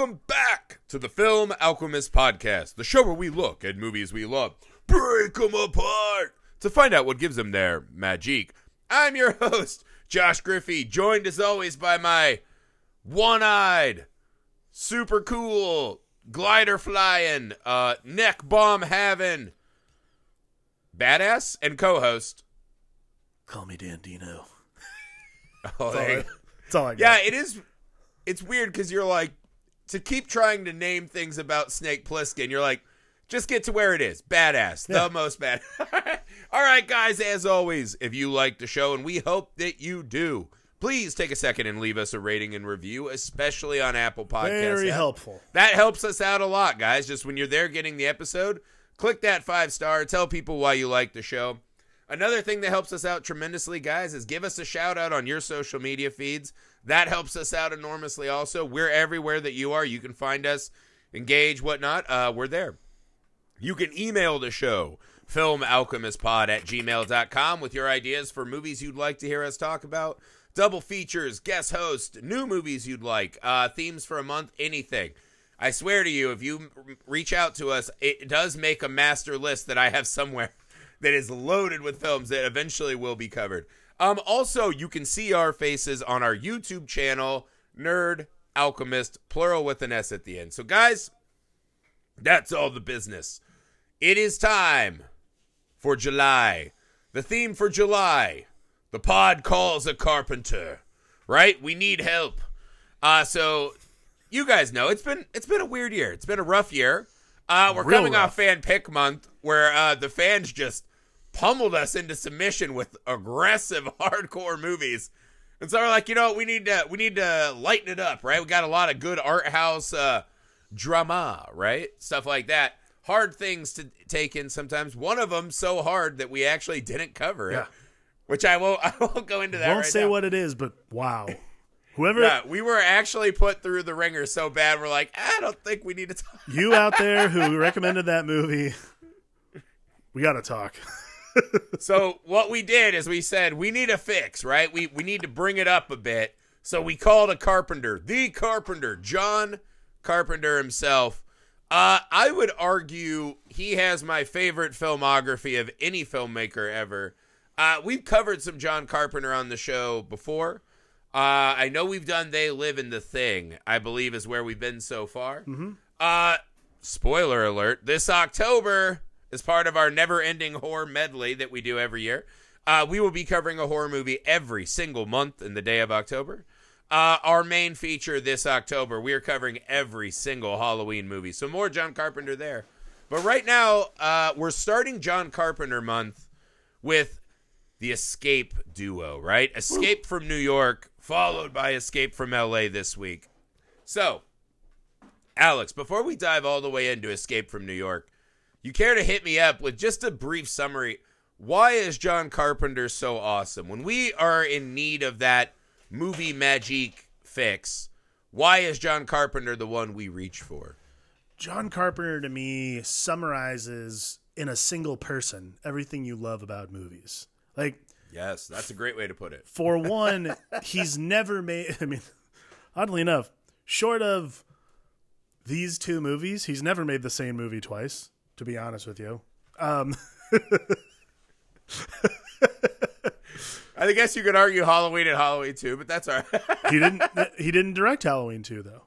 Welcome back to the Film Alchemist Podcast, the show where we look at movies we love, break them apart to find out what gives them their magique. I'm your host, Josh Griffey, joined as always by my one eyed, super cool, glider flying, uh, neck bomb having, badass and co host. Call me Dandino. Oh, That's all, I, that's all I got. Yeah, it is. It's weird because you're like to keep trying to name things about Snake Plissken. You're like, just get to where it is. Badass, Yeah. the most bad. All right, guys. As always, if you like the show, and we hope that you do, please take a second and leave us a rating and review, especially on Apple Podcasts. Very app. helpful. That helps us out a lot, guys. Just when you're there getting the episode, click that five star. Tell people why you like the show. Another thing that helps us out tremendously, guys, is give us a shout out on your social media feeds. That helps us out enormously also. We're everywhere that you are. You can find us, engage, whatnot. Uh, we're there. You can email the show, filmalchemistpod at gmail.com, with your ideas for movies you'd like to hear us talk about, double features, guest host, new movies you'd like, uh, themes for a month, anything. I swear to you, if you reach out to us, it does make a master list that I have somewhere that is loaded with films that eventually will be covered. Um, also, you can see our faces on our YouTube channel, Nerd Alchemist, plural with an S at the end. So, guys, that's all the business. It is time for July. The theme for July the pod calls a carpenter, right? We need help. Uh, so you guys know it's been it's been a weird year. It's been a rough year. Uh, we're Real coming rough. off fan pick month where uh, the fans just pummeled us into submission with aggressive hardcore movies. And so we're like, you know, we need to we need to lighten it up, right? We got a lot of good art house uh, drama, right? Stuff like that. Hard things to take in sometimes. One of them so hard that we actually didn't cover it, Yeah. which I won't I won't go into that. Won't right say now. what it is, but wow. Whoever Yeah, we were actually put through the ringer so bad. We're like, I don't think we need to talk. you out there who recommended that movie, we got to talk. So what we did is we said we need a fix, right? We we need to bring it up a bit. So we called a carpenter, the carpenter, John Carpenter himself. Uh, I would argue he has my favorite filmography of any filmmaker ever. Uh, we've covered some John Carpenter on the show before. Uh, I know we've done They Live in the Thing, I believe is where we've been so far. Uh, spoiler alert, this October, as part of our never ending horror medley that we do every year, uh, we will be covering a horror movie every single month in the day of October. Uh, our main feature this October, we are covering every single Halloween movie. So more John Carpenter there. But right now, uh, we're starting John Carpenter month with the Escape duo, right? Escape from New York, followed by Escape from LA this week. So, Alex, before we dive all the way into Escape from New York, you care to hit me up with just a brief summary? Why is John Carpenter so awesome? When we are in need of that movie magic fix, why is John Carpenter the one we reach for? John Carpenter to me summarizes in a single person everything you love about movies. Like Yes, that's a great way to put it. for one, he's never made. I mean, oddly enough, short of these two movies, he's never made the same movie twice. To be honest with you, um, I guess you could argue Halloween and Halloween two, but that's all right. he didn't. he didn't direct Halloween two though.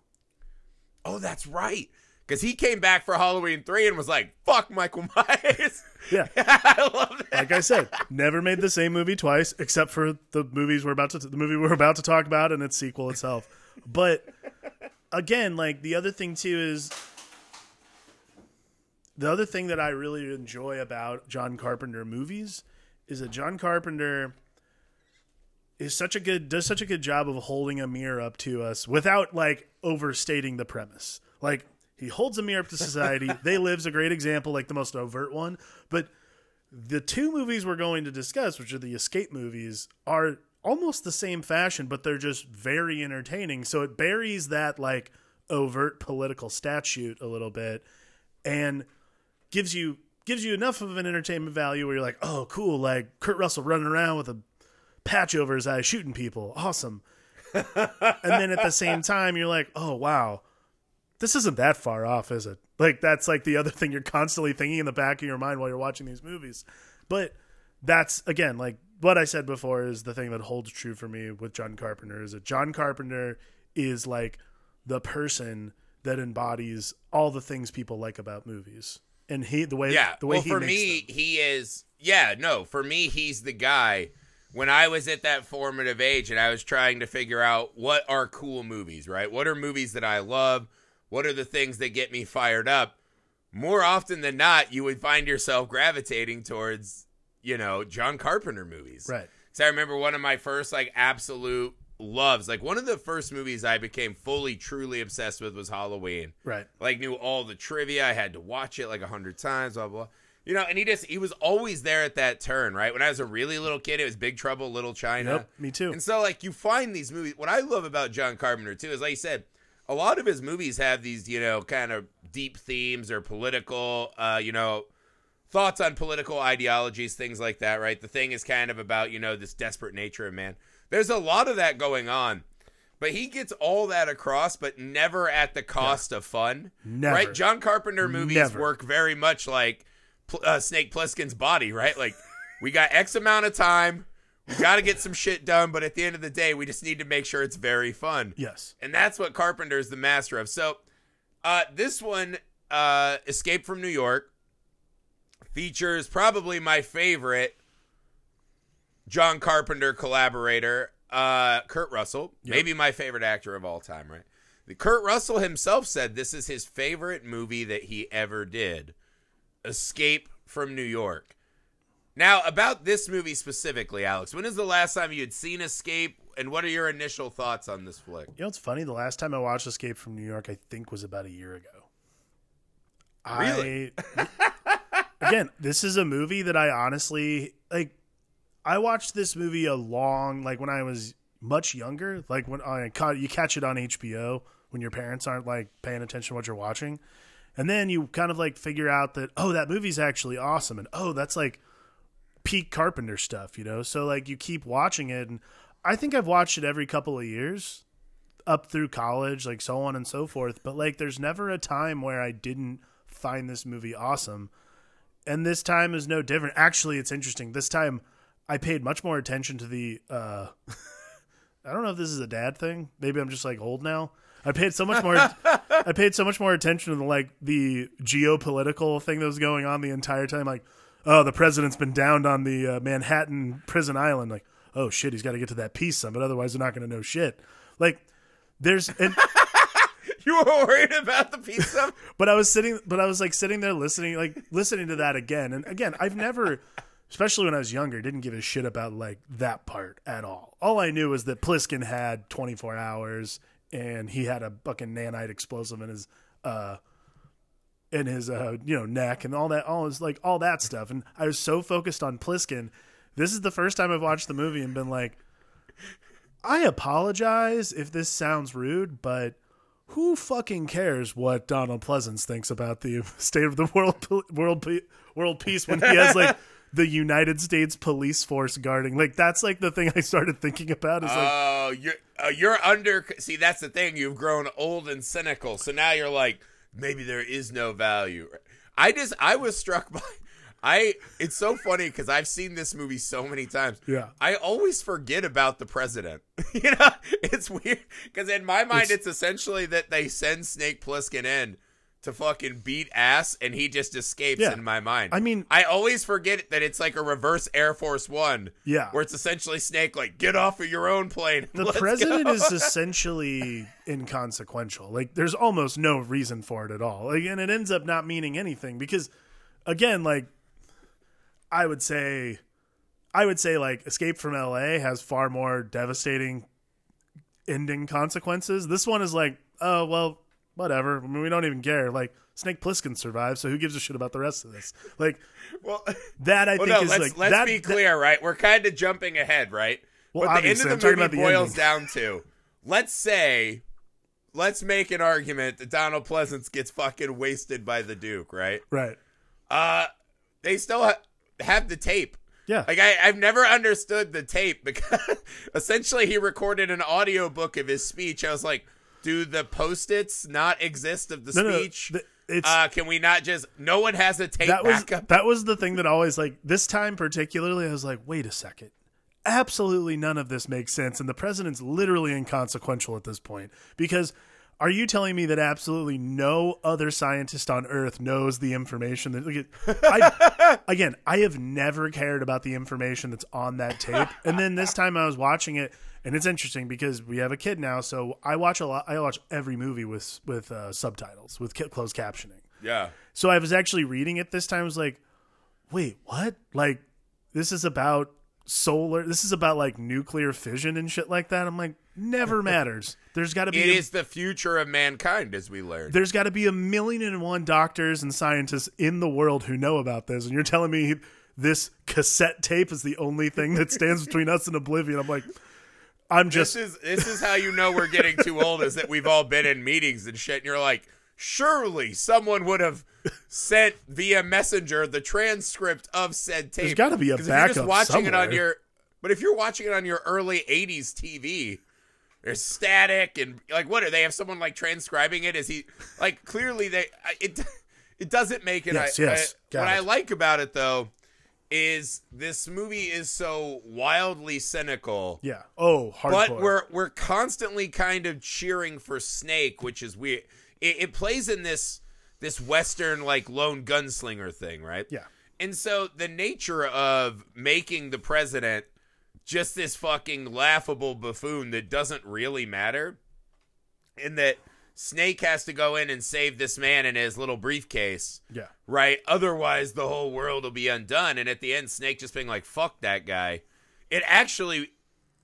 oh, that's right. Because he came back for Halloween 3 and was like, fuck Michael Myers. Yeah, I love that. like I said, never made the same movie twice, except for the movies we're about to the movie we're about to talk about and its sequel itself. But again, like the other thing too is the other thing that I really enjoy about John Carpenter movies is that John Carpenter is such a good does such a good job of holding a mirror up to us without like overstating the premise. Like he holds a mirror up to society. they live's a great example, like the most overt one, but the two movies we're going to discuss, which are the escape movies, are almost the same fashion, but they're just very entertaining. So it buries that like overt political statute a little bit and gives you gives you enough of an entertainment value where you're like, oh cool, like Kurt Russell running around with a patch over his eye shooting people. Awesome. and then at the same time you're like, "Oh wow, this isn't that far off, is it?" Like that's like the other thing you're constantly thinking in the back of your mind while you're watching these movies. But that's again like what I said before is the thing that holds true for me with John Carpenter is that John Carpenter is like the person that embodies all the things people like about movies. And he the way Yeah. the way well, for me, them. he is. Yeah, no, for me, he's the guy. When I was at that formative age and I was trying to figure out what are cool movies, right? What are movies that I love? What are the things that get me fired up? More often than not, you would find yourself gravitating towards, you know, John Carpenter movies. Right. So I remember one of my first like absolute loves, like one of the first movies I became fully truly obsessed with was Halloween Right. like knew all the trivia. I had to watch it like a hundred times, blah, blah blah. You know, and he just he was always there at that turn, right? When I was a really little kid, it was Big Trouble, Little China. Yep, me too. And so like you find these movies. What I love about John Carpenter too is like you said, a lot of his movies have these, you know, kind of deep themes or political, uh, you know, thoughts on political ideologies, things like that, right? The thing is kind of about, you know, this desperate nature of man. There's a lot of that going on. But he gets all that across, but never at the cost of fun. Never. Right? John Carpenter movies Never. work very much like uh, Snake Plissken's body, right? Like, we got X amount of time. We got to get some shit done, but at the end of the day, we just need to make sure it's very fun. Yes. And that's what Carpenter is the master of. So, uh, this one, uh, Escape from New York, features probably my favorite John Carpenter collaborator, uh, Kurt Russell. Maybe my favorite actor of all time, right? The Kurt Russell himself said this is his favorite movie that he ever did Escape from New York. Now, about this movie specifically, Alex, when is the last time you had seen Escape, and what are your initial thoughts on this flick? You know it's funny? The last time I watched Escape from New York, I think was about a year ago. Really? I, again, this is a movie that I honestly like. I watched this movie a long, like when I was much younger, like when I caught you catch it on HBO when your parents aren't like paying attention to what you're watching, and then you kind of like figure out that oh that movie's actually awesome, and oh that's like peak Carpenter stuff, you know. So like you keep watching it, and I think I've watched it every couple of years up through college, like so on and so forth. But like, there's never a time where I didn't find this movie awesome, and this time is no different. Actually, it's interesting. This time, I paid much more attention to the. uh I don't know if this is a dad thing. Maybe I'm just like old now. I paid so much more. I paid so much more attention to like the geopolitical thing that was going on the entire time. Like, oh, the president's been downed on the uh, Manhattan prison island. Like, oh shit, he's got to get to that peace summit, otherwise they're not going to know shit. Like, there's and You were worried about the pizza? but I was sitting, but I was like sitting there listening, like listening to that again. And again, I've never, especially when I was younger, didn't give a shit about like that part at all. All I knew was that Plissken had 24 hours and he had a fucking nanite explosive in his, uh, in his, uh, you know, neck and all that, all is like all that stuff. And I was so focused on Plissken. This is the first time I've watched the movie and been like, I apologize if this sounds rude, but who fucking cares what Donald Pleasence thinks about the state of the world world world peace when he has like the United States police force guarding like that's like the thing I started thinking about is like Oh, you're uh, you're under. See, that's the thing. You've grown old and cynical, so now you're like, maybe there is no value. I just I was struck by. I it's so funny because I've seen this movie so many times. Yeah. I always forget about the president. you know, it's weird because in my mind, it's, essentially that they send Snake Plissken in to fucking beat ass, and he just escapes. Yeah. In my mind, I mean- I always forget that it's like a reverse Air Force One. Yeah. where it's essentially Snake like get off of your own plane. the president go." is essentially inconsequential. Like there's almost no reason for it at all. Like, and it ends up not meaning anything because again, like I would say I would say like Escape from LA has far more devastating ending consequences. This one is like, oh well, whatever. I mean, we don't even care. Like Snake Plissken survived, so who gives a shit about the rest of this? Like Well, that, I well, think no, is let's like let's that, be that- clear, right? We're kind of jumping ahead, right? Well, but the end of I'm the talking movie about the boils down to let's say, let's make an argument that Donald Pleasence gets fucking wasted by the Duke, right? right. Uh, they still ha- have the tape. Yeah. Like I, I've never understood the tape because essentially he recorded an audio book of his speech. I was like, do the post-its not exist of the No, no, speech? it's uh, can we not just? No one has a tape that was backup. that was the thing that always like this time particularly I was like, wait a second. Absolutely none of this makes sense and the president's literally inconsequential at this point because are you telling me that absolutely no other scientist on earth knows the information that I, again, I have never cared about the information that's on that tape. And then this time I was watching it and it's interesting because we have a kid now, so I watch a lot I watch every movie with with uh, subtitles, with closed captioning. yeah. So I was actually reading it this time. I was like, wait, what? Like, this is about solar. This is about like nuclear fission and shit like that. I'm like, never matters. There's got to be. It a, is the future of mankind, as we learned. There's got to be a million and one doctors and scientists in the world who know about this, and you're telling me this cassette tape is the only thing that stands between us and oblivion. I'm like, I'm just This is this is how you know we're getting too old. Is that we've all been in meetings and shit, and you're like, surely someone would have sent via messenger the transcript of said tape. There's gotta be a if you're just backup watching it on somewhere. your, but if you're watching it on your early '80s TV. There's static and like what are they have someone like transcribing it? Is he like clearly they it it doesn't make it. Yes, I, yes, I- got what I like about it though is this movie is so wildly cynical yeah. Oh, hardcore. but we're we're constantly kind of cheering for Snake, which is weird. It, it plays in this this western like lone gunslinger thing, right? yeah. And so the nature of making the president just this fucking laughable buffoon that doesn't really matter, and that Snake has to go in and save this man in his little briefcase Yeah. right? Otherwise, the whole world will be undone. And at the end, Snake just being like, fuck that guy. It actually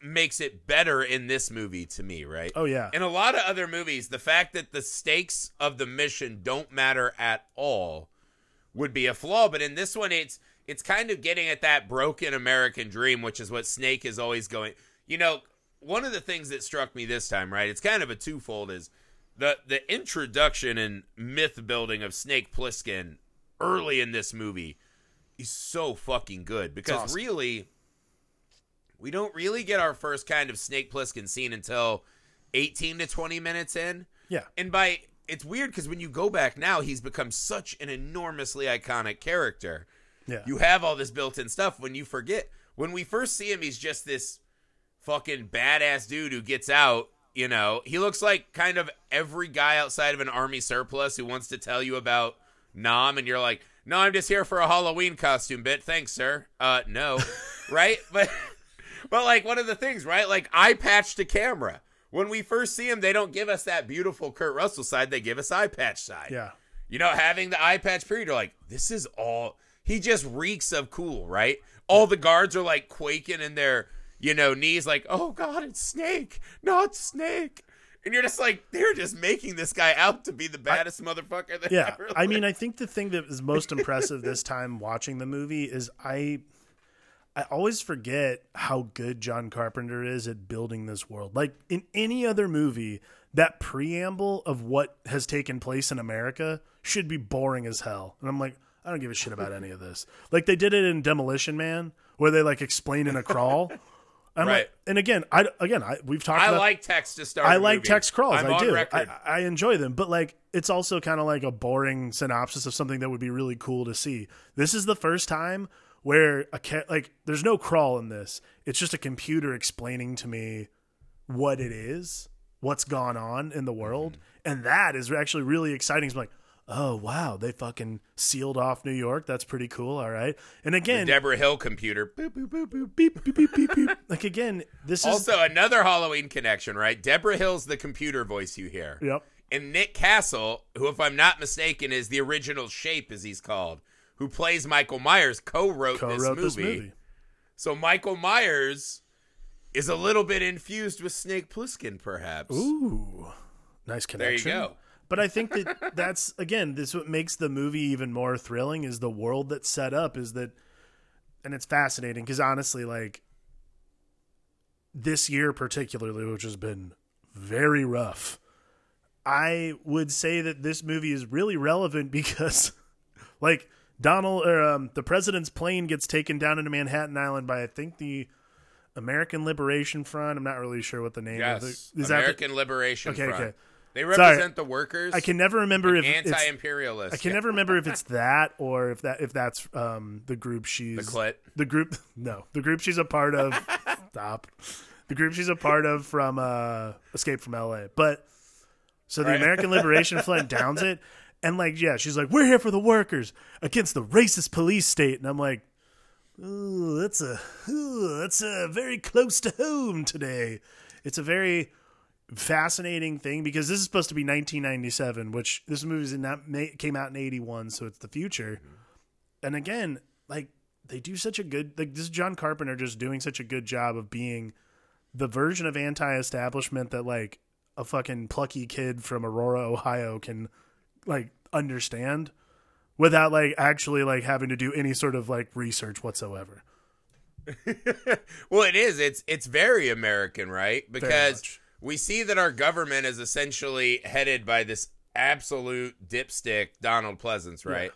makes it better in this movie to me, right? Oh yeah. In a lot of other movies, the fact that the stakes of the mission don't matter at all would be a flaw. But in this one, it's it's kind of getting at that broken American dream, which is what Snake is always going. You know, one of the things that struck me this time, right? It's kind of a twofold is the the introduction and myth building of Snake Plissken early in this movie is so fucking good because awesome. really we don't really get our first kind of Snake Plissken scene until 18 to 20 minutes in. yeah. And by it's weird because when you go back now, he's become such an enormously iconic character. Yeah. You have all this built in stuff when you forget. When we first see him, he's just this fucking badass dude who gets out. You know, he looks like kind of every guy outside of an army surplus who wants to tell you about Nam, and you're like, no, I'm just here for a Halloween costume bit. Thanks, sir. Uh, no, right? But, but like one of the things, right? Like eye patch to camera. When we first see him, they don't give us that beautiful Kurt Russell side. They give us eye patch side. yeah. You know, having the eye patch period, you're like, this is all. He just reeks of cool, right? All the guards are like quaking in their, you know, knees, like, oh God, it's Snake, not Snake. And you're just like, they're just making this guy out to be the baddest motherfucker. That Yeah, ever I mean. I think the thing that is most impressive this time watching the movie is I, I always forget how good John Carpenter is at building this world. Like in any other movie, that preamble of what has taken place in America should be boring as hell, and I'm like, I don't give a shit about any of this. Like they did it in Demolition Man, where they like explain in a crawl. I'm Right. like, and again, I again, I we've talked. About I about, like text to start. I like movie. text crawls. I'm I do. I. I enjoy them, but like it's also kind of like a boring synopsis of something that would be really cool to see. This is the first time where a cat like there's no crawl in this. It's just a computer explaining to me what it is, what's gone on in the world, Mm-hmm. and that is actually really exciting. It's like, oh wow, they fucking sealed off New York. That's pretty cool. All right, and again, Debra Hill computer. Boop, boop, boop, boop. beep beep beep beep beep. Like again, this is Also, another Halloween connection, right? Debra Hill's the computer voice you hear. yep. And Nick Castle, who, if I'm not mistaken, is the original Shape, as he's called, who plays Michael Myers, co-wrote, Co-wrote this, movie. this movie. So Michael Myers is a little bit infused with Snake Plissken, perhaps. Ooh, nice connection. there you go. But I think that that's again, this what makes the movie even more thrilling is the world that's set up is that, and it's fascinating because honestly, like this year particularly, which has been very rough, I would say that this movie is really relevant because, like, Donald or um, the president's plane gets taken down into Manhattan Island by I think the American Liberation Front. I'm not really sure what the name is. Yes, it is. that the- American Liberation Okay, Front. okay. They Sorry. represent the workers. I can never remember if it's anti-imperialist. I can never remember if it's that or if that if that's um the group she's the clit. the group no the group she's a part of stop the group she's a part of from uh escape from la but so the Right. american liberation front downs it and like yeah she's like we're here for the workers against the racist police state and i'm like ooh that's a ooh, that's a very close to home today it's a very fascinating thing because this is supposed to be 1997 which this movie that came out in 81 so it's the future mm-hmm. and again like they do such a good like this is John Carpenter just doing such a good job of being the version of anti-establishment that like a fucking plucky kid from Aurora, Ohio can like understand without like actually like having to do any sort of like research whatsoever. Well, it is. It's it's very American, right? Because. We see that our government is essentially headed by this absolute dipstick Donald Pleasence, right?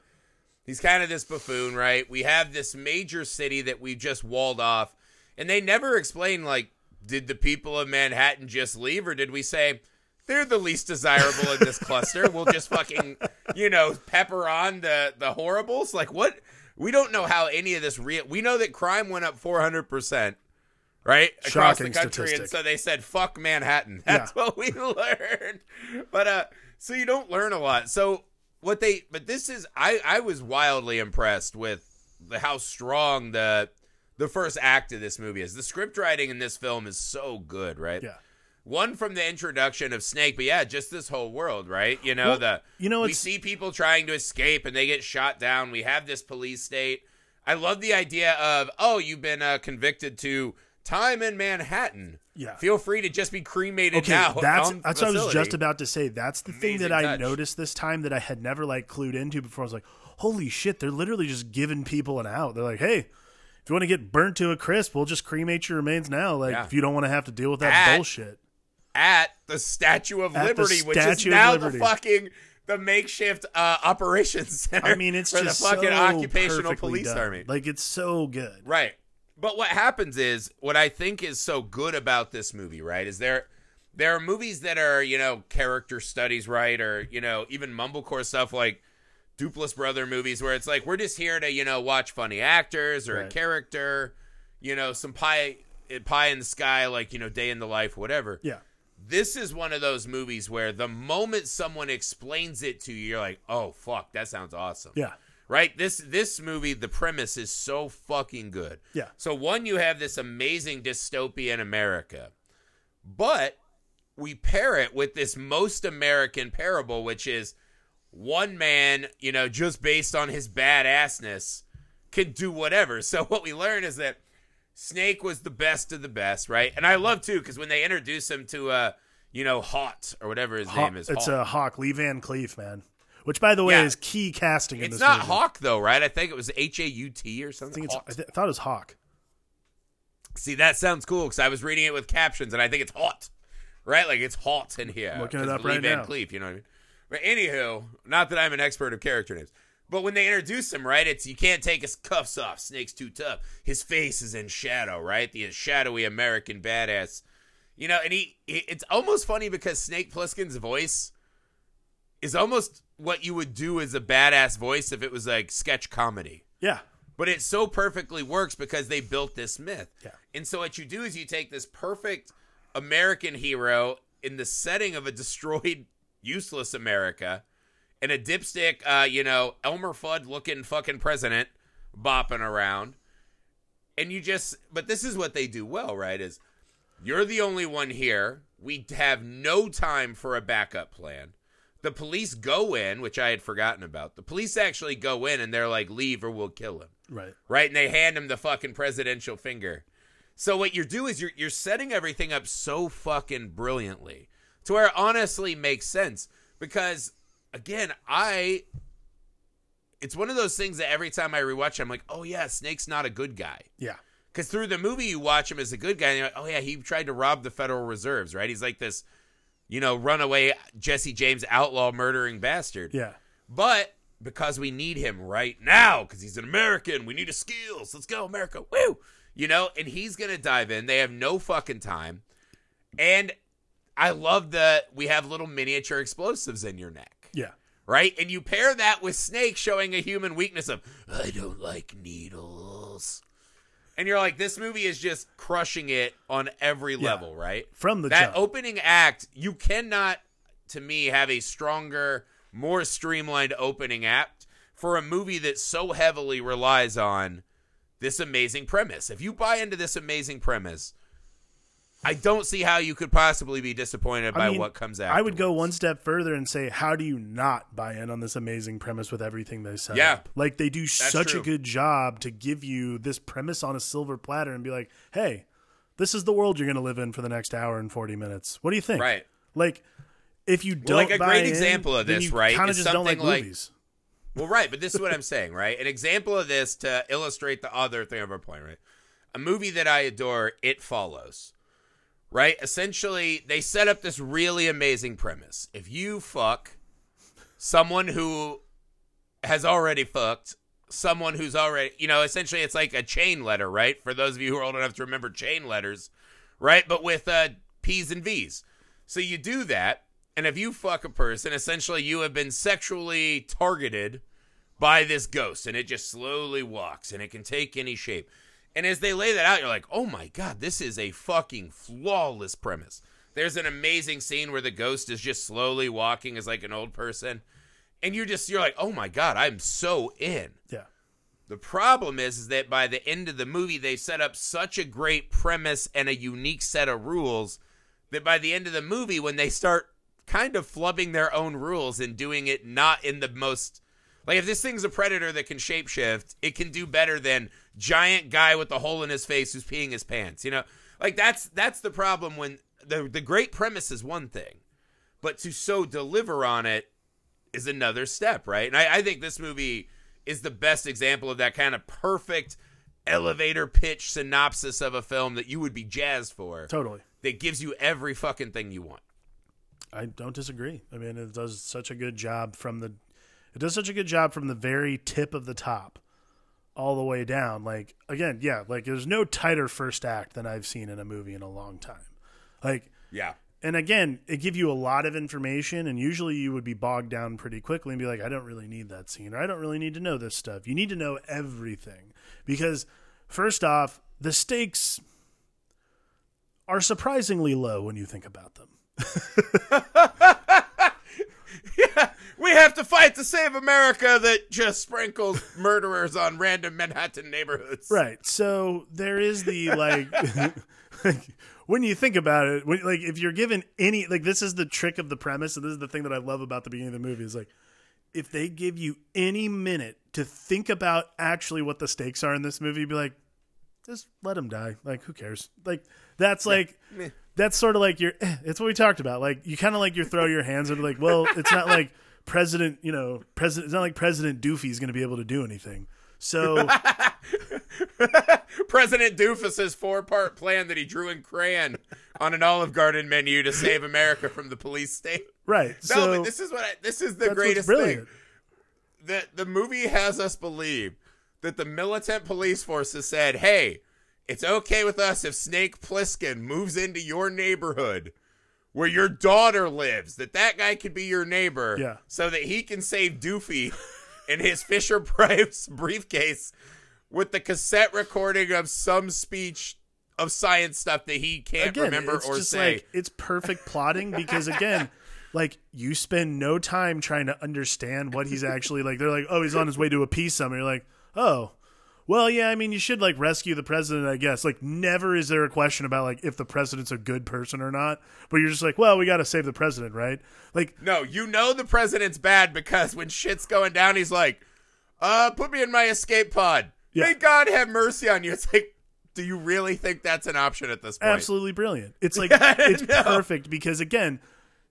He's kind of this buffoon, right? We have this major city that we just walled off, and they never explain like, did the people of Manhattan just leave, or did we say they're the least desirable in this cluster? We'll just fucking, you know, pepper on the the horribles. Like what? We don't know how any of this real. We know that crime went up four hundred percent. Right across Shocking the country, and so they said, "Fuck Manhattan." That's what we learned. But uh, so you don't learn a lot. So what they, but this is, I I was wildly impressed with the how strong the the first act of this movie is. The script writing in this film is so good, right? Yeah. One from the introduction of Snake, but yeah, just this whole world, right? You know Well, the you know, we see people trying to escape and they get shot down. We have this police state. I love the idea of oh, you've been uh, convicted to time in Manhattan. Yeah. feel free to just be cremated Okay, now. that's that's what I was just about to say. That's the thing Amazing that I noticed this time that I had never like clued into before. I was like, holy shit, they're literally just giving people an out. They're like, hey, if you want to get burnt to a crisp, we'll just cremate your remains now. Like Yeah. if you don't want to have to deal with that At- bullshit. at the Statue of At Liberty, which is now the fucking the makeshift uh, operations center. I mean, it's for just the fucking so occupational police done. army. Like it's so good. Right. But what happens is what I think is so good about this movie, right? Is there there are movies that are, you know, character studies, right? Or, you know, even mumblecore stuff like Duplass Brother movies where it's like we're just here to, you know, watch funny actors or a character, you know, some pie eh, pie in the sky like, you know, day in the life, whatever. Yeah. This is one of those movies where the moment someone explains it to you, you're like, "Oh fuck, that sounds awesome." Yeah. Right this this movie the premise is so fucking good Yeah. so one you have this amazing dystopian america but we pair it with this most american parable which is one man you know just based on his badassness can do whatever so what we learn is that snake was the best of the best right and i love too because when they introduce him to uh you know hot or whatever his Hawk, name is it's Hawk. a Hawk, Lee Van Cleef, man. Which, by the way, Yeah. is key casting in it's not movie. hawk though right i think it was h-a-u-t or I something think it's. I, th- I thought it was Hawk. See, that sounds cool because I was reading it with captions and I think it's hot, right? Like it's hot in here. Looking it up right Van now. Cleef, you know what I mean? But anywho, not that I'm an expert of character names, but when they introduce him, right, it's you can't take his cuffs off. Snake's too tough. His face is in shadow, right? The shadowy American badass, you know. And he, he it's almost funny because Snake Plissken's voice is almost what you would do as a badass voice if it was like sketch comedy Yeah. but it so perfectly works because they built this myth. Yeah. And so what you do is you take this perfect American hero in the setting of a destroyed, useless America, and a dipstick, uh, you know, Elmer Fudd looking fucking president bopping around, and you just. But this is what they do well, right? Is you're the only one here. We have no time for a backup plan. The police go in, which I had forgotten about. The police actually go in and they're like, leave or we'll kill him. Right. Right? And they hand him the fucking presidential finger. So what you do is you're you're setting everything up so fucking brilliantly to where it honestly makes sense. Because again, I it's one of those things that every time I rewatch, I'm like, oh yeah, Snake's not a good guy. Yeah. Because through the movie, you watch him as a good guy, and you're like, oh yeah, he tried to rob the Federal Reserves, right? He's like this, you know, runaway Jesse James outlaw murdering bastard. Yeah. But because we need him right now because he's an American. We need his skills. Let's go, America. Woo! You know, and he's going to dive in. They have no fucking time. And I love that we have little miniature explosives in your neck, Yeah. right? And you pair that with Snake showing a human weakness of, I don't like needles. And you're like, this movie is just crushing it on every level, right? From the that jump. opening act, you cannot, to me, have a stronger, more streamlined opening act for a movie that so heavily relies on this amazing premise. If you buy into this amazing premise, I don't see how you could possibly be disappointed by I mean, what comes out. I would go one step further and say, how do you not buy in on this amazing premise with everything they set Yeah. up? Like they do such true. a good job to give you this premise on a silver platter and be like, hey, this is the world you're going to live in for the next hour and 40 minutes. What do you think? Right. Like, if you don't like, a great in, example of this, right, Kind of just don't like something like- movies. Well, right, but this is what I'm saying, right? An example of this to illustrate the other thing of our point, right? A movie that I adore, It Follows, right? Essentially, they set up this really amazing premise. If you fuck someone who has already fucked someone who's already, you know, essentially it's like a chain letter, right? For those of you who are old enough to remember chain letters, right? But with uh, P's and V's. So you do that, and if you fuck a person, essentially you have been sexually targeted by this ghost, and it just slowly walks, and it can take any shape. And as they lay that out, you're like, oh my God, this is a fucking flawless premise. There's an amazing scene where the ghost is just slowly walking as like an old person. And you're just, you're like, oh my God, I'm so in. Yeah. The problem is, is that by the end of the movie, they set up such a great premise and a unique set of rules that by the end of the movie, when they start kind of flubbing their own rules and doing it not in the most like if this thing's a predator that can shapeshift, it can do better than giant guy with a hole in his face who's peeing his pants. You know, like that's that's the problem when the the great premise is one thing, but to so deliver on it is another step, right? And I, I think this movie is the best example of that kind of perfect elevator pitch synopsis of a film that you would be jazzed for. Totally. That gives you every fucking thing you want. I don't disagree. I mean, it does such a good job from the it does such a good job from the very tip of the top all the way down. Like again, yeah, like there's no tighter first act than I've seen in a movie in a long time. Like Yeah. and again, it give you a lot of information and usually you would be bogged down pretty quickly and be like, I don't really need that scene or I don't really need to know this stuff. You need to know everything. Because first off, the stakes are surprisingly low when you think about them. Yeah, we have to fight to save America that just sprinkles murderers on random Manhattan neighborhoods. Right. So there is the like, like when you think about it, when, like if you're given any like this is the trick of the premise, and this is the thing that I love about the beginning of the movie is like if they give you any minute to think about actually what the stakes are in this movie, be like, just let him die. Like who cares? Like that's like. That's sort of like your. eh, It's what we talked about. Like you kind of like you throw your hands and be like, well, it's not like President. You know, President. It's not like President Doofy is going to be able to do anything. So President Doofus's four-part plan that he drew in crayon on an Olive Garden menu to save America from the police state. right. No, so but this is what I, this is the greatest thing. That the movie has us believe that the militant police forces said, "Hey, it's okay with us if Snake Plissken moves into your neighborhood where your daughter lives. That that guy could be your neighbor, Yeah. so that he can save Doofy in his Fisher Price briefcase with the cassette recording of some speech." Of science stuff that he can't again, remember it's or just say. like it's perfect plotting because again, like you spend no time trying to understand what he's actually like. They're like, oh, he's on his way to appease someone. You're like, oh, well, yeah. I mean, you should like rescue the president, I guess. Like, never is there a question about like if the president's a good person or not. But you're just like, well, we got to save the president, right? Like, No, you know the president's bad because when shit's going down, he's like, uh, put me in my escape pod. Yeah. May God have mercy on you. It's like, do you really think that's an option at this point? absolutely brilliant. It's like it's know. perfect because again,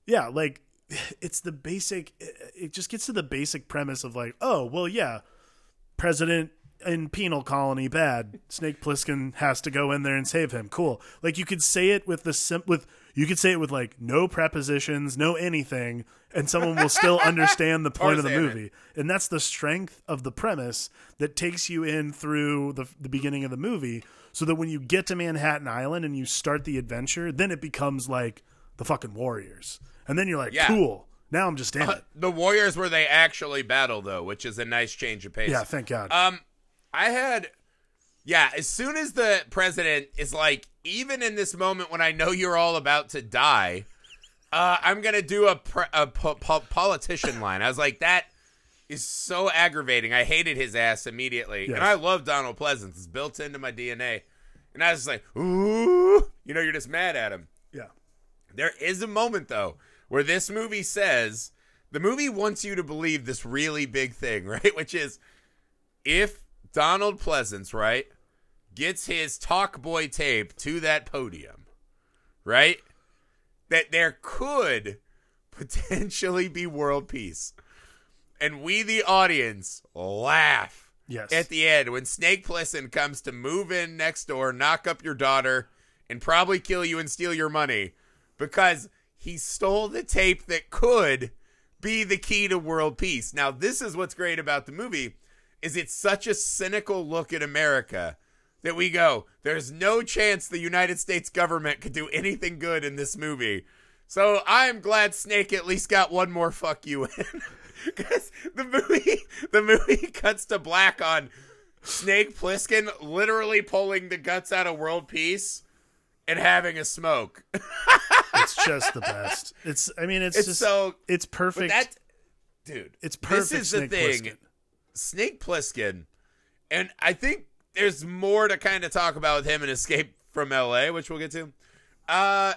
yeah, like it's the basic. It just gets to the basic premise of like, oh well, yeah, president in penal colony bad. Snake Plissken has to go in there and save him. Cool. Like you could say it with the sim- with you could say it with like no prepositions, no anything, and someone will still understand the point of the Understand it. movie. And that's the strength of the premise that takes you in through the the beginning of the movie, so that when you get to Manhattan Island and you start the adventure, then it becomes like the fucking Warriors, and then you're like, Yeah. cool. Now I'm just in it. the Warriors where they actually battle though, which is a nice change of pace. Yeah, thank God. Um, I had, yeah. As soon as the president is like, even in this moment when I know you're all about to die, uh, I'm gonna do a, pre- a po- po- politician line. I was like, that is so aggravating. I hated his ass immediately, Yes. and I love Donald Pleasence. It's built into my DNA, and I was just like, ooh, you know, you're just mad at him. yeah. There is a moment though where this movie says the movie wants you to believe this really big thing, right? Which is if Donald Pleasence, right, gets his talk boy tape to that podium, right? That there could potentially be world peace. And we the audience laugh Yes. at the end when Snake Plissken comes to move in next door, knock up your daughter, and probably kill you and steal your money because he stole the tape that could be the key to world peace. Now, this is what's great about the movie is it's such a cynical look at America that we go, there's no chance the United States government could do anything good in this movie. So I'm glad Snake at least got one more fuck you in. Because the movie the movie cuts to black on Snake Plissken literally pulling the guts out of world peace and having a smoke. it's just the best. It's I mean it's, It's just so it's perfect. that dude. it's perfect. This is the thing. Plissken. Snake Plissken, and I think there's more to kind of talk about with him and Escape from LA, which we'll get to. Uh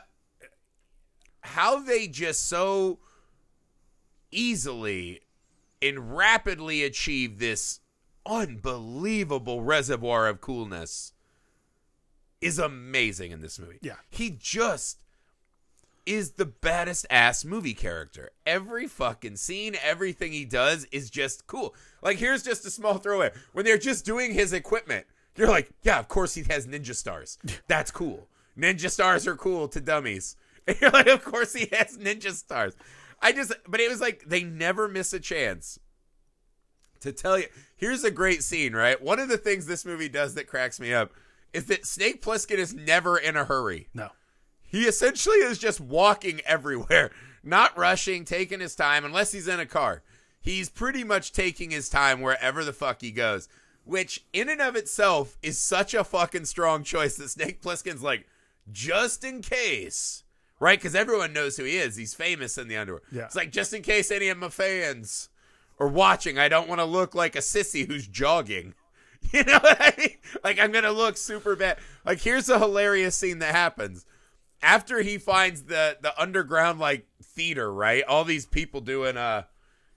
how they just so easily and rapidly achieve this unbelievable reservoir of coolness is amazing in this movie. Yeah. He just is the baddest ass movie character. Every fucking scene, everything he does is just cool. Like here's just a small throwaway. When they're just doing his equipment, you're like, yeah, of course he has ninja stars. That's cool. Ninja stars are cool to dummies. And you're like, of course he has ninja stars. I just but it was like they never miss a chance to tell you. Here's a great scene, right? One of the things this movie does that cracks me up is that Snake Plissken is never in a hurry. No. He essentially is just walking everywhere, not rushing, taking his time, unless he's in a car. He's pretty much taking his time wherever the fuck he goes, which in and of itself is such a fucking strong choice that Snake Plissken's like, just in case, right? Because everyone knows who he is. He's famous in the underworld. Yeah. It's like, just in case any of my fans are watching, I don't want to look like a sissy who's jogging. You know what I mean? Like I'm gonna look super bad. Like here's a hilarious scene that happens after he finds the the underground like theater, right? All these people doing uh,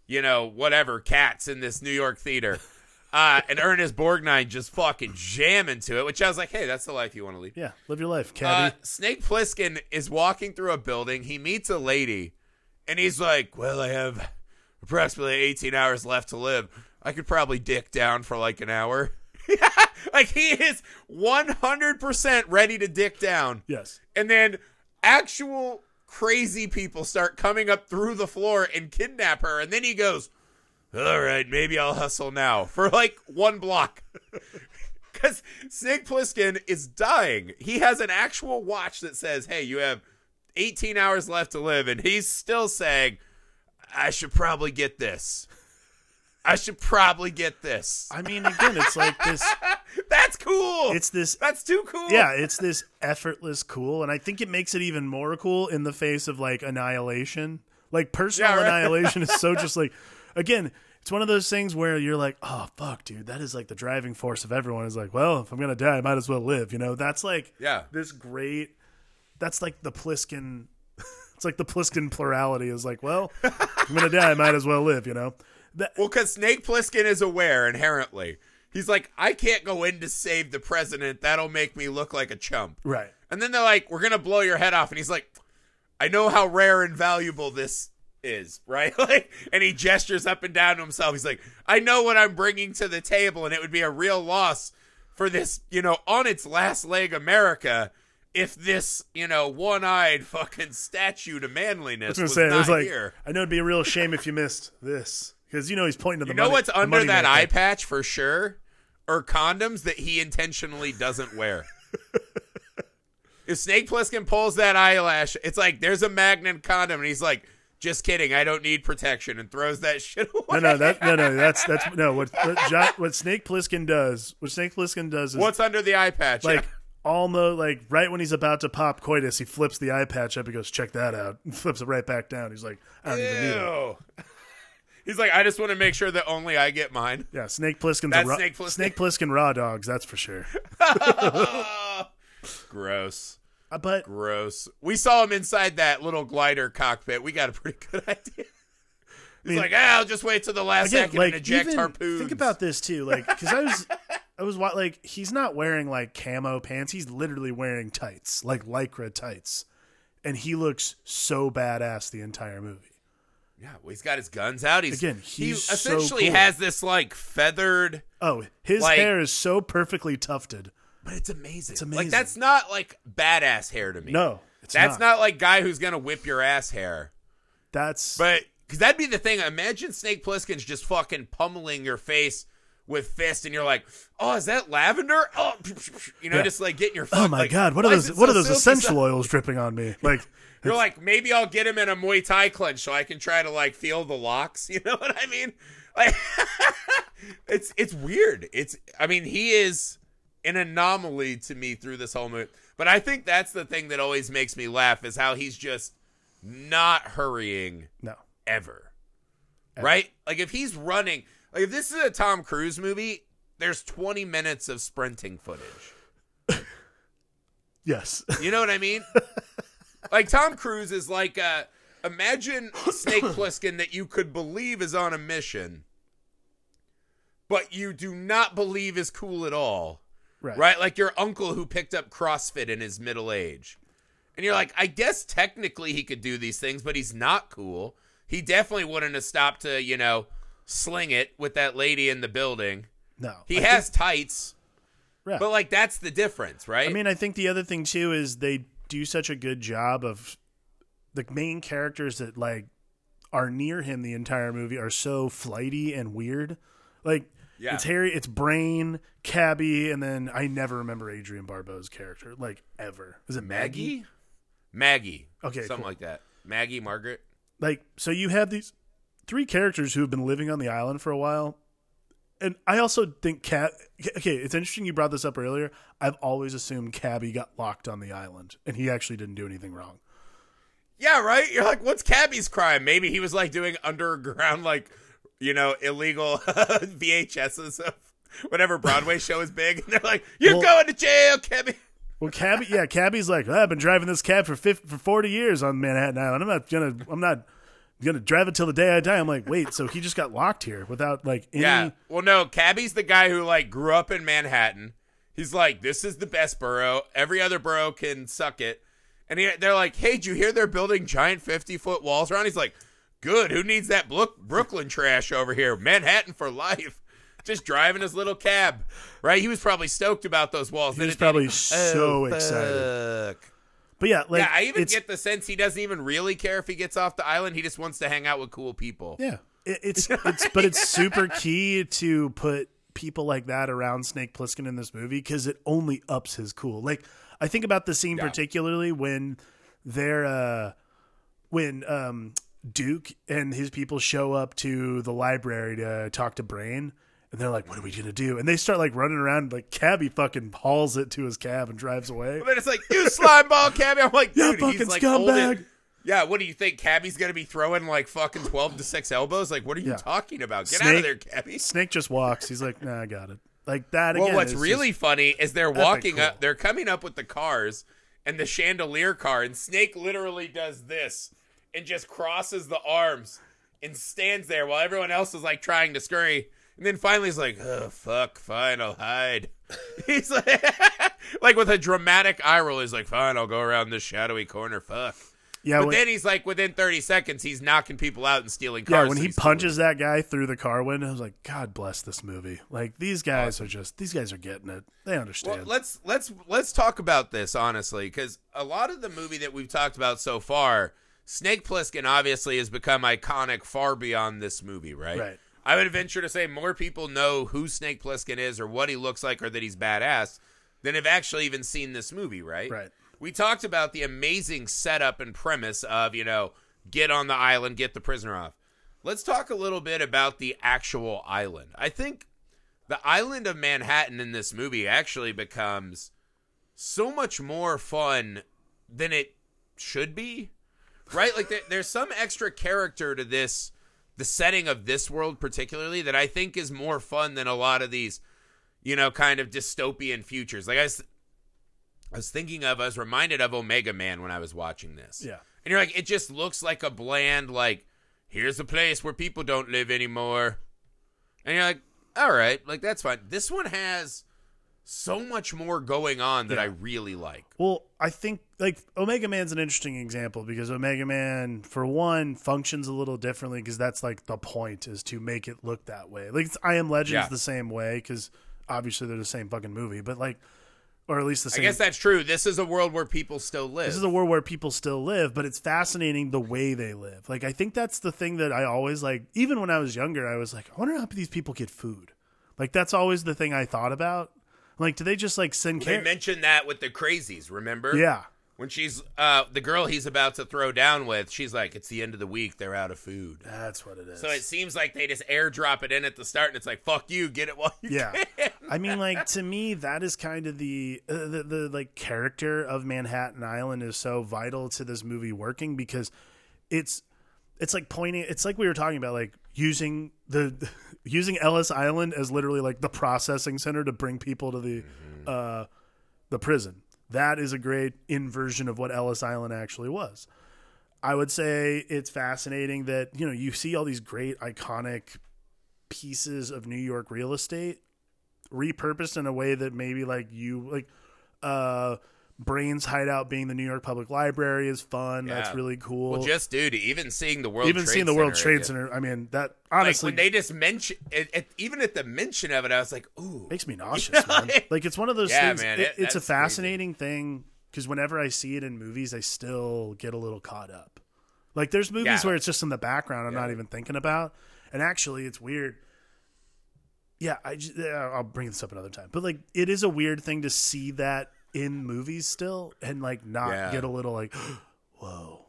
you know, whatever cats in this New York theater. Uh, and Ernest Borgnine just fucking jamming to it, which I was like, hey, that's the life you want to lead. Yeah. Live your life, Uh, caddy. Snake Plissken is walking through a building. He meets a lady, and he's like, "Well, I have approximately 18 hours left to live. I could probably dick down for like an hour." like he is 100% ready to dick down, yes. and then actual crazy people start coming up through the floor and kidnap her, and then he goes, "All right, maybe I'll hustle now for like one block." Because Snake Plissken is dying. He has an actual watch that says, hey, you have 18 hours left to live. And he's still saying, I should probably get this. I should probably get this. I mean, again, it's like this. That's cool. It's this. That's too cool. Yeah, it's this effortless cool, and I think it makes it even more cool in the face of like annihilation. Like personal Yeah, right. annihilation is so just like, again, it's one of those things where you're like, oh fuck, dude, that is like the driving force of everyone. Is like, well, if I'm gonna die, I might as well live. You know, that's like Yeah. this great. That's like the Plissken. It's like the Plissken plurality is like, well, I'm gonna die, I might as well live. You know, that Well, because Snake Plissken is aware inherently. He's like, I can't go in to save the president. That'll make me look like a chump. right. And then they're like, "We're gonna blow your head off," and he's like, "I know how rare and valuable this is, right? Like, and he gestures up and down to himself. He's like, I know what I'm bringing to the table, and it would be a real loss for this, you know, on its last leg America if this, you know, one-eyed fucking statue to manliness I was, was say, it not was like, here. I know it'd be a real shame if you missed this because you know he's pointing to the. You know money- what's under that eye patch for sure? Or condoms that he intentionally doesn't wear. if Snake Plissken pulls that eyelash, it's like there's a magnet condom, and he's like, "Just kidding, I don't need protection," and throws that shit away. No, no, that no, no, that's that's no. What what, Jo- what Snake Plissken does, what Snake Plissken does is What's under the eye patch? like almost like right when he's about to pop coitus, he flips the eye patch up. He goes, "Check that out," and flips it right back down. He's like, "I don't even need it." He's like, I just want to make sure that only I get mine. Yeah, Snake Plissken's That's a raw, Snake Plissken. Snake Plissken raw dogs. That's for sure. Gross. Uh, But Gross. We saw him inside that little glider cockpit. We got a pretty good idea. He's mean- like, ah, I'll just wait till the last again, second like and eject even harpoons. think about this too, like because I was, I was like he's not wearing like camo pants. He's literally wearing tights, like lycra tights, and he looks so badass the entire movie. Yeah, well, he's got his guns out. He's Again, he he's so essentially cool. has this like feathered, Oh, his Like- hair is so perfectly tufted. but it's amazing. It's amazing. Like that's not like badass hair to me. No, that's not. not. like guy who's gonna whip your ass hair. That's But because that'd be the thing. Imagine Snake Plissken's just fucking pummeling your face with fist, and you're like, "Oh, is that lavender?" Oh, you know, Yeah. just like getting your. oh my like, god, what are those? What so are those essential oils dripping on me? Like, You're like, maybe I'll get him in a Muay Thai clinch so I can try to like feel the locks. You know what I mean? Like, it's it's weird. It's I mean he is an anomaly to me through this whole movie. But I think that's the thing that always makes me laugh is how he's just not hurrying no, ever. Right? Like if he's running, like if this is a Tom Cruise movie, there's 20 minutes of sprinting footage. yes, You know what I mean? Like Tom Cruise is like uh imagine Snake Plissken that you could believe is on a mission, but you do not believe is cool at all. right, Right? Like your uncle who picked up CrossFit in his middle age. And you're like, I guess technically he could do these things, but he's not cool. He definitely wouldn't have stopped to, you know, sling it with that lady in the building. No, He I has tights, Yeah. but like that's the difference, right? I mean, I think the other thing too is they do such a good job of the main characters that like are near him the entire movie are so flighty and weird. Like Yeah. it's Harry, it's Brain, Cabby, and then I never remember Adrienne Barbeau's character like ever. Is it Maggie? Maggie? Maggie. Okay, Something cool. like that. Maggie, Margaret. Like so, you have these three characters who have been living on the island for a while. And I also think Cat. Okay, it's interesting you brought this up earlier. I've always assumed Cabby got locked on the island, and he actually didn't do anything wrong. Yeah, right? You're like, what's Cabby's crime? Maybe he was like doing underground, like, you know, illegal VHSs of whatever Broadway show is big. And they're like, you're Well- going to jail, Cabby. Well, Cabby, yeah, Cabby's like, "Oh, I've been driving this cab for 50, for forty years on Manhattan Island. I'm not gonna, I'm not gonna drive it till the day I die. I'm like, wait, so he just got locked here without like any. Yeah. Well, no, Cabby's the guy who, like, grew up in Manhattan. He's like, this is the best borough. Every other borough can suck it. And he, they're like, hey, did you hear they're building giant 50 foot walls around? He's like, good. Who needs that Brook- Brooklyn trash over here? Manhattan for life. Just driving his little cab, right? He was probably stoked about those walls. He was probably Oh, so excited. But yeah, like yeah, I even get the sense he doesn't even really care if he gets off the island. He just wants to hang out with cool people. Yeah, it, it's it's but it's super key to put people like that around Snake Plissken in this movie because it only ups his cool. Like I think about the scene Yeah. particularly when they're uh when um Duke and his people show up to the library to talk to Brain. And they're like, "What are we gonna do?" And they start like running around. Like Cabby fucking hauls it to his cab and drives away. And then it's like, you slimeball, cabby. I'm like, Yeah, fucking he's like scumbag. Yeah, what do you think? Cabby's gonna be throwing like fucking twelve to six elbows? Like, what are you Yeah. talking about? Get out of there, Cabby. Snake just walks. He's like, "Nah, I got it." Like that. Again, Well, what's really funny is they're walking cool. up, they're coming up with the cars and the chandelier car, and Snake literally does this and just crosses the arms and stands there while everyone else is like trying to scurry. And then finally he's like, oh, fuck, fine, I'll hide. He's like, like with a dramatic eye roll, he's like, fine, I'll go around this shadowy corner, fuck. Yeah, but when- then he's like within 30 seconds, he's knocking people out and stealing cars. Yeah, when he he's punches that guy through the car window, I was like, God bless this movie. Like these guys are just these guys are getting it. They Well, understand. let's let's let's talk about this honestly, because a lot of the movie that we've talked about so far, Snake Plissken obviously has become iconic far beyond this movie, right? Right. I would venture to say more people know who Snake Plissken is or what he looks like or that he's badass than have actually even seen this movie, right? Right. We talked about the amazing setup and premise of, you know, get on the island, get the prisoner off. Let's talk a little bit about the actual island. I think the island of Manhattan in this movie actually becomes so much more fun than it should be. Right? Like there, there's some extra character to this the setting of this world particularly that I think is more fun than a lot of these you know kind of dystopian futures. Like I was I was thinking of I was reminded of Omega Man when I was watching this. yeah. And you're like, it just looks like a bland, like, here's a place where people don't live anymore. And you're like, all right, like that's fine. This one has so much more going on that Yeah. I really like. Well, I think like Omega Man's an interesting example because Omega Man, for one, functions a little differently because that's like the point is to make it look that way. Like it's, I Am Legend's Yeah. the same way because obviously they're the same fucking movie, but like, or at least the same. I guess that's true. This is a world where people still live. this is a world where people still live, but it's fascinating the way they live. Like I think that's the thing that I always like. Even when I was younger, I was like, I wonder how these people get food. Like that's always the thing I thought about. Like, do they just like send? they Car- mentioned that with the crazies, remember? yeah, When she's uh the girl he's about to throw down with, she's like, It's the end of the week, they're out of food. that's what it is. So it seems like they just airdrop it in at the start and it's like, fuck you, get it while you Yeah. can. I mean, like to me, that is kind of the, uh, the the like character of Manhattan Island is so vital to this movie working because it's it's like pointing. It's like we were talking about, like using the using Ellis Island as literally like the processing center to bring people to the uh, the prison. That is a great inversion of what Ellis Island actually was. I would say it's fascinating that you know you see all these great iconic pieces of New York real estate repurposed in a way that maybe like you like uh brains hideout being the new york public library is fun. That's really cool. Well, just dude, even seeing the World even Trade seeing the world Center trade again. center i mean that like honestly when they just mention it, it, even at the mention of it i was like ooh. Makes me nauseous man. Like it's one of those Yeah, things man, it- it- it's a fascinating thing because whenever i see it in movies i still get a little caught up. Like there's movies Yeah. where it's just in the background i'm not even thinking about and actually it's weird. Yeah i just, yeah, i'll bring this up another time but like it is a weird thing to see that in movies still and like not Yeah. get a little like whoa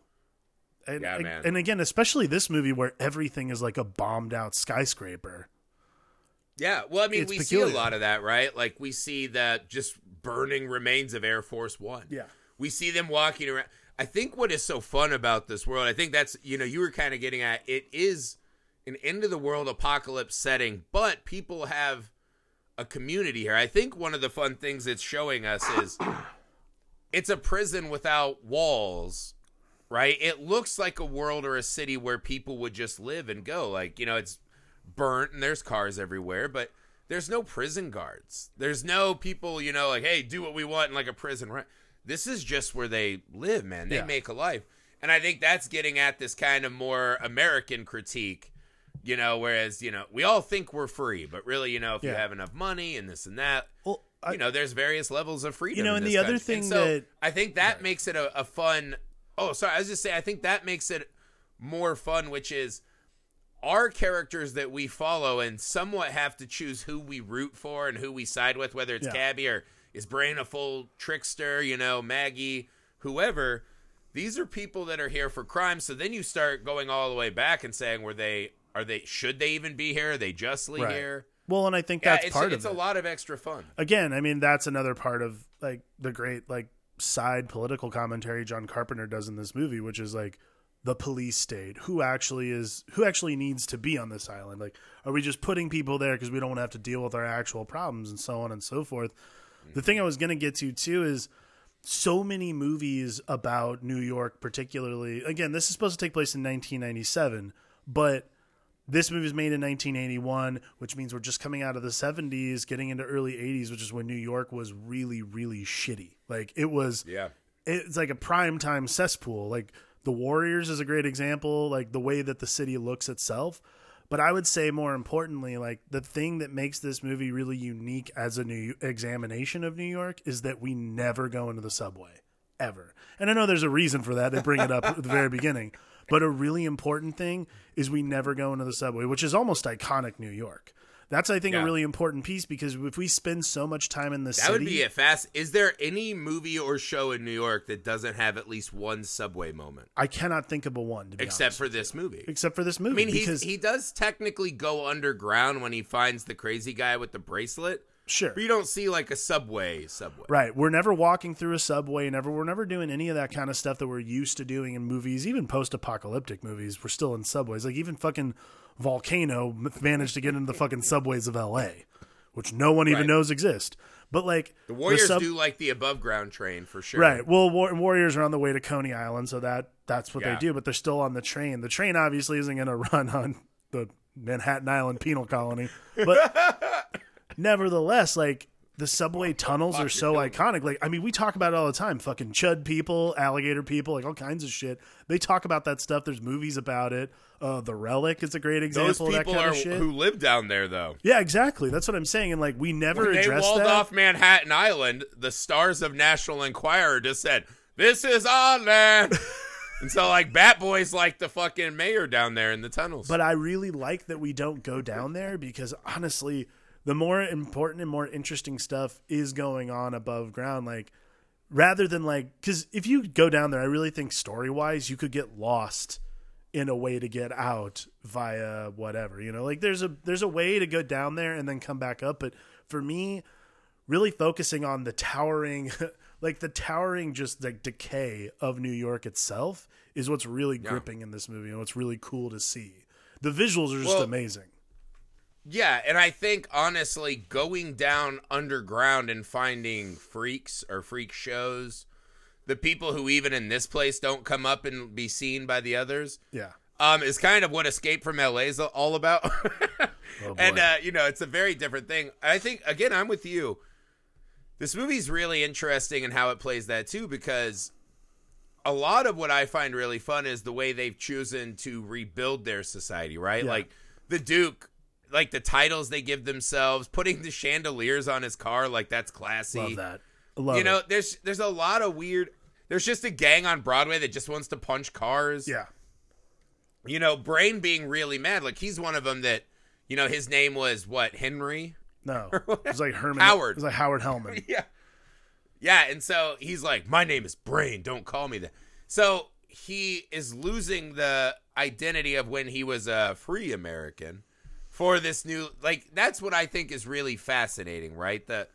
and, Yeah, and- man. and again especially this movie where everything is like a bombed out skyscraper yeah well i mean It's we peculiar. see a lot of that right like we see that just burning remains of air force one Yeah. we see them walking around i think what is so fun about this world i think that's you know you were kind of getting at it is an end of the world apocalypse setting but people have a community here. I think one of the fun things it's showing us is it's a prison without walls right? It looks like a world or a city where people would just live and go. Like you know it's burnt and there's cars everywhere but there's no prison guards. There's no people you know like hey do what we want in like a prison right? This is just where they live man. They Yeah. make a life. And i think that's getting at this kind of more american critique you know whereas you know we all think we're free but really you know if you have enough money and this and that well I, you know, there's various levels of freedom. You know, in and this the other thing so that- I think that makes it a, a fun. Oh, sorry, I was just saying. I think that makes it more fun, which is our characters that we follow and somewhat have to choose who we root for and who we side with, whether it's Yeah. Cabby or is Brain a full trickster, you know, Maggie, whoever. These are people that are here for crime. So then you start going all the way back and saying, were they? Are they? Should they even be here? Are they justly Right. here? well and i think Yeah, that's it's, part it's of a it a lot of extra fun. again, I mean, that's another part of like the great like side political commentary John Carpenter does in this movie, which is like the police state. Who actually is who actually needs to be on this island? Like, are we just putting people there because we don't want to have to deal with our actual problems and so on and so forth? The thing I was going to get to too is so many movies about New York, particularly. Again, this is supposed to take place in 1997, but this movie was made in 1981, which means we're just coming out of the 70s, getting into early 80s, which is when New York was really, really shitty. Like it was, Yeah. it's like a prime time cesspool. Like The Warriors is a great example, like the way that the city looks itself. But I would say more importantly, like the thing that makes this movie really unique as a new examination of New York is that we never go into the subway ever. And I know there's a reason for that. They bring it up at the very beginning. But a really important thing is we never go into the subway, which is almost iconic New York. That's I think Yeah. a really important piece because if we spend so much time in the city. That city, would be a fast. Is there any movie or show in New York that doesn't have at least one subway moment, I cannot think of a one to be except for this movie? except for this movie. I mean, because he does technically go underground when he finds the crazy guy with the bracelet, sure, but you don't see like a subway subway. Right. We're never walking through a subway. Never. We're never doing any of that kind of stuff that we're used to doing in movies, even post-apocalyptic movies. We're still in subways. Like even fucking Volcano managed to get into the fucking subways of L.A., which no one even Right. knows exist. But like The Warriors sub- do like the above ground train for sure. Right. Well, War- Warriors are on the way to Coney Island, so that that's what Yeah. they do. But they're still on the train. The train obviously isn't going to run on the Manhattan Island penal colony, but nevertheless, like the subway tunnels are so iconic. Like, I mean, we talk about it all the time. Fucking chud people, alligator people, like all kinds of shit. They talk about that stuff. There's movies about it. Uh, the Relic is a great Those example of that people kind are of shit. who live down there though. yeah, exactly. That's what I'm saying. And like, we never When they walled that. off Manhattan Island, the stars of National Enquirer just said, "This is our land." and so, like, Bat Boy's like the fucking mayor down there in the tunnels. But I really like that we don't go down there because honestly, the more important and more interesting stuff is going on above ground. Like, rather than like, because if you go down there, I really think story wise, you could get lost in a way to get out via whatever. You know, like there's a there's a way to go down there and then come back up. But for me, really focusing on the towering like the towering just like decay of New York itself is what's really gripping in this movie and what's really cool to see. The visuals are just Well- amazing. Yeah, and I think honestly, going down underground and finding freaks or freak shows, the people who even in this place don't come up and be seen by the others, Yeah. um, is kind of what Escape from LA is all about. Oh, and uh, you know, it's a very different thing. I think again, I'm with you. This movie's really interesting in how it plays that too, because a lot of what I find really fun is the way they've chosen to rebuild their society, right? Yeah. Like the Duke, like the titles they give themselves, putting the chandeliers on his car, like that's classy. Love that. Love you know, it. there's there's a lot of weird. There's just a gang on Broadway that just wants to punch cars. Yeah. You know, Brain being really mad. Like he's one of them that, you know, his name was what Henry. No. It was like Herman Howard. It was like Howard Hellman. Yeah. Yeah, and so he's like, My name is Brain, don't call me that. So he is losing the identity of when he was a free American for this new like that's what I think is really fascinating, right? The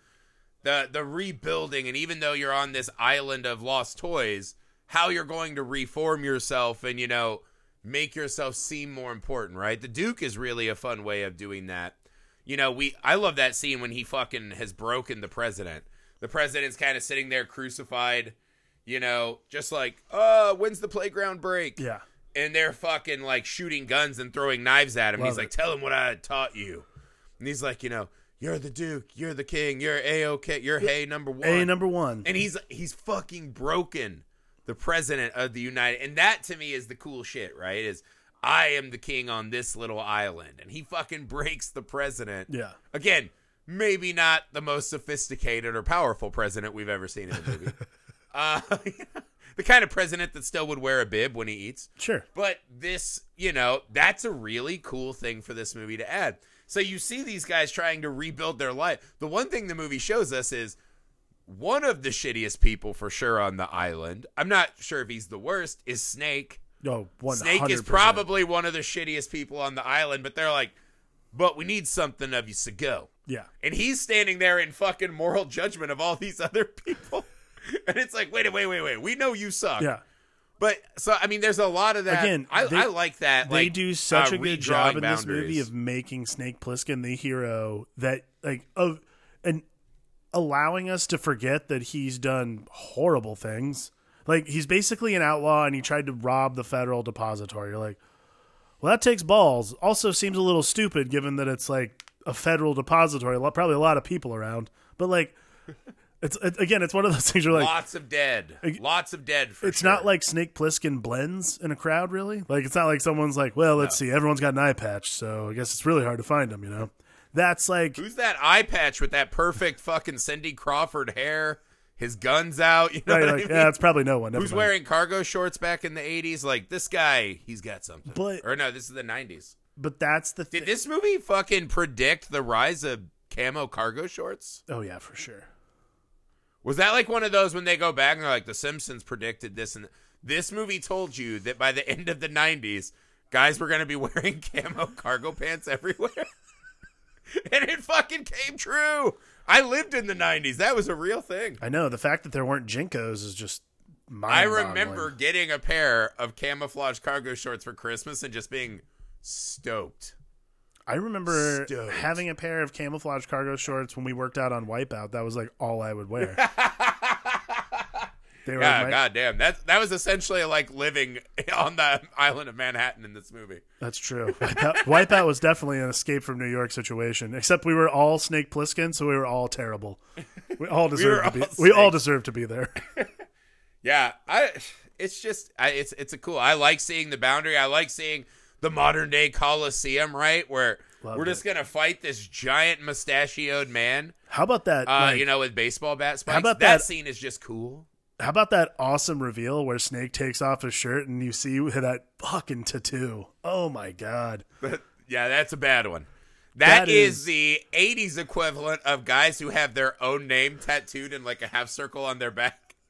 the the rebuilding and even though you're on this island of lost toys, how you're going to reform yourself and you know make yourself seem more important, right? The Duke is really a fun way of doing that. You know, we I love that scene when he fucking has broken the president. The president's kind of sitting there crucified, you know, just like, uh, when's the playground break? Yeah. And they're fucking like shooting guns and throwing knives at him. Love he's like, tell him what I taught you. And he's like, you know, you're the Duke, you're the king, you're A OK, you're Hey number one. A number one. and he's he's fucking broken the president of the United and that to me is the cool shit, right? Is I am the king on this little island and he fucking breaks the president. yeah. Again, maybe not the most sophisticated or powerful president we've ever seen in a movie. uh, the kind of president that still would wear a bib when he eats. Sure. But this, you know, that's a really cool thing for this movie to add. So you see these guys trying to rebuild their life. The one thing the movie shows us is one of the shittiest people for sure on the island. I'm not sure if he's the worst. Is Snake? No, one Snake is probably one of the shittiest people on the island. But they're like, but we need something of you to go. Yeah. And he's standing there in fucking moral judgment of all these other people. and it's like, wait, wait, wait, wait. We know you suck. Yeah. But so I mean, there's a lot of that. Again, I, they- I like that. They like, do such uh, a good job in this movie of making Snake Plissken the hero that like of and allowing us to forget that he's done horrible things. Like he's basically an outlaw and he tried to rob the federal depository. You're like, well, that takes balls. Also seems a little stupid given that it's like a federal depository. Probably a lot of people around, but like. It's it, again, it's one of those things you're like Lots of dead. Lots of dead. For it's sure. not like Snake Plissken blends in a crowd, really. Like it's not like someone's like, well, let's see, everyone's got an eye patch, so I guess it's really hard to find them. You know, that's like Who's that eye patch with that perfect fucking Cindy Crawford hair? His guns out. You know right, what I mean? yeah, it's probably no one. Never Who's mind. wearing cargo shorts back in the '80s? Like this guy, he's got something. But- or no, this is the '90s. But that's the Did thing. this movie fucking predict the rise of camo cargo shorts? Oh yeah, for sure. Was that like one of those when they go back and they're like, The Simpsons predicted this, and this movie told you that by the end of the '90s, guys were going to be wearing camo cargo pants everywhere, and it fucking came true. I lived in the '90s; that was a real thing. I know the fact that there weren't JNCOs is just. I remember getting a pair of camouflage cargo shorts for Christmas and just being stoked. I remember Stoked. having a pair of camouflage cargo shorts when we worked out on Wipeout. That was like all I would wear. they were Yeah, goddamn. That that was essentially like living on the island of Manhattan in this movie. That's true. Wipeout, Wipeout was definitely an escape from New York situation. Except we were all Snake Plissken, so we were all terrible. We all deserved were to be. We all snakes. deserved to be there. Yeah, I. It's just, I, it's it's a cool. I like seeing the boundary. I like seeing the modern day Coliseum, right? Where Loved we're just gonna fight this giant mustachioed man, How about that? uh, like, you know, with baseball bat spikes. about that, that- scene is just cool. How about that awesome reveal where Snake takes off his shirt and you see that fucking tattoo? Oh my god! yeah, that's a bad one. That that is, is- the '80s equivalent of guys who have their own name tattooed in like a half circle on their back.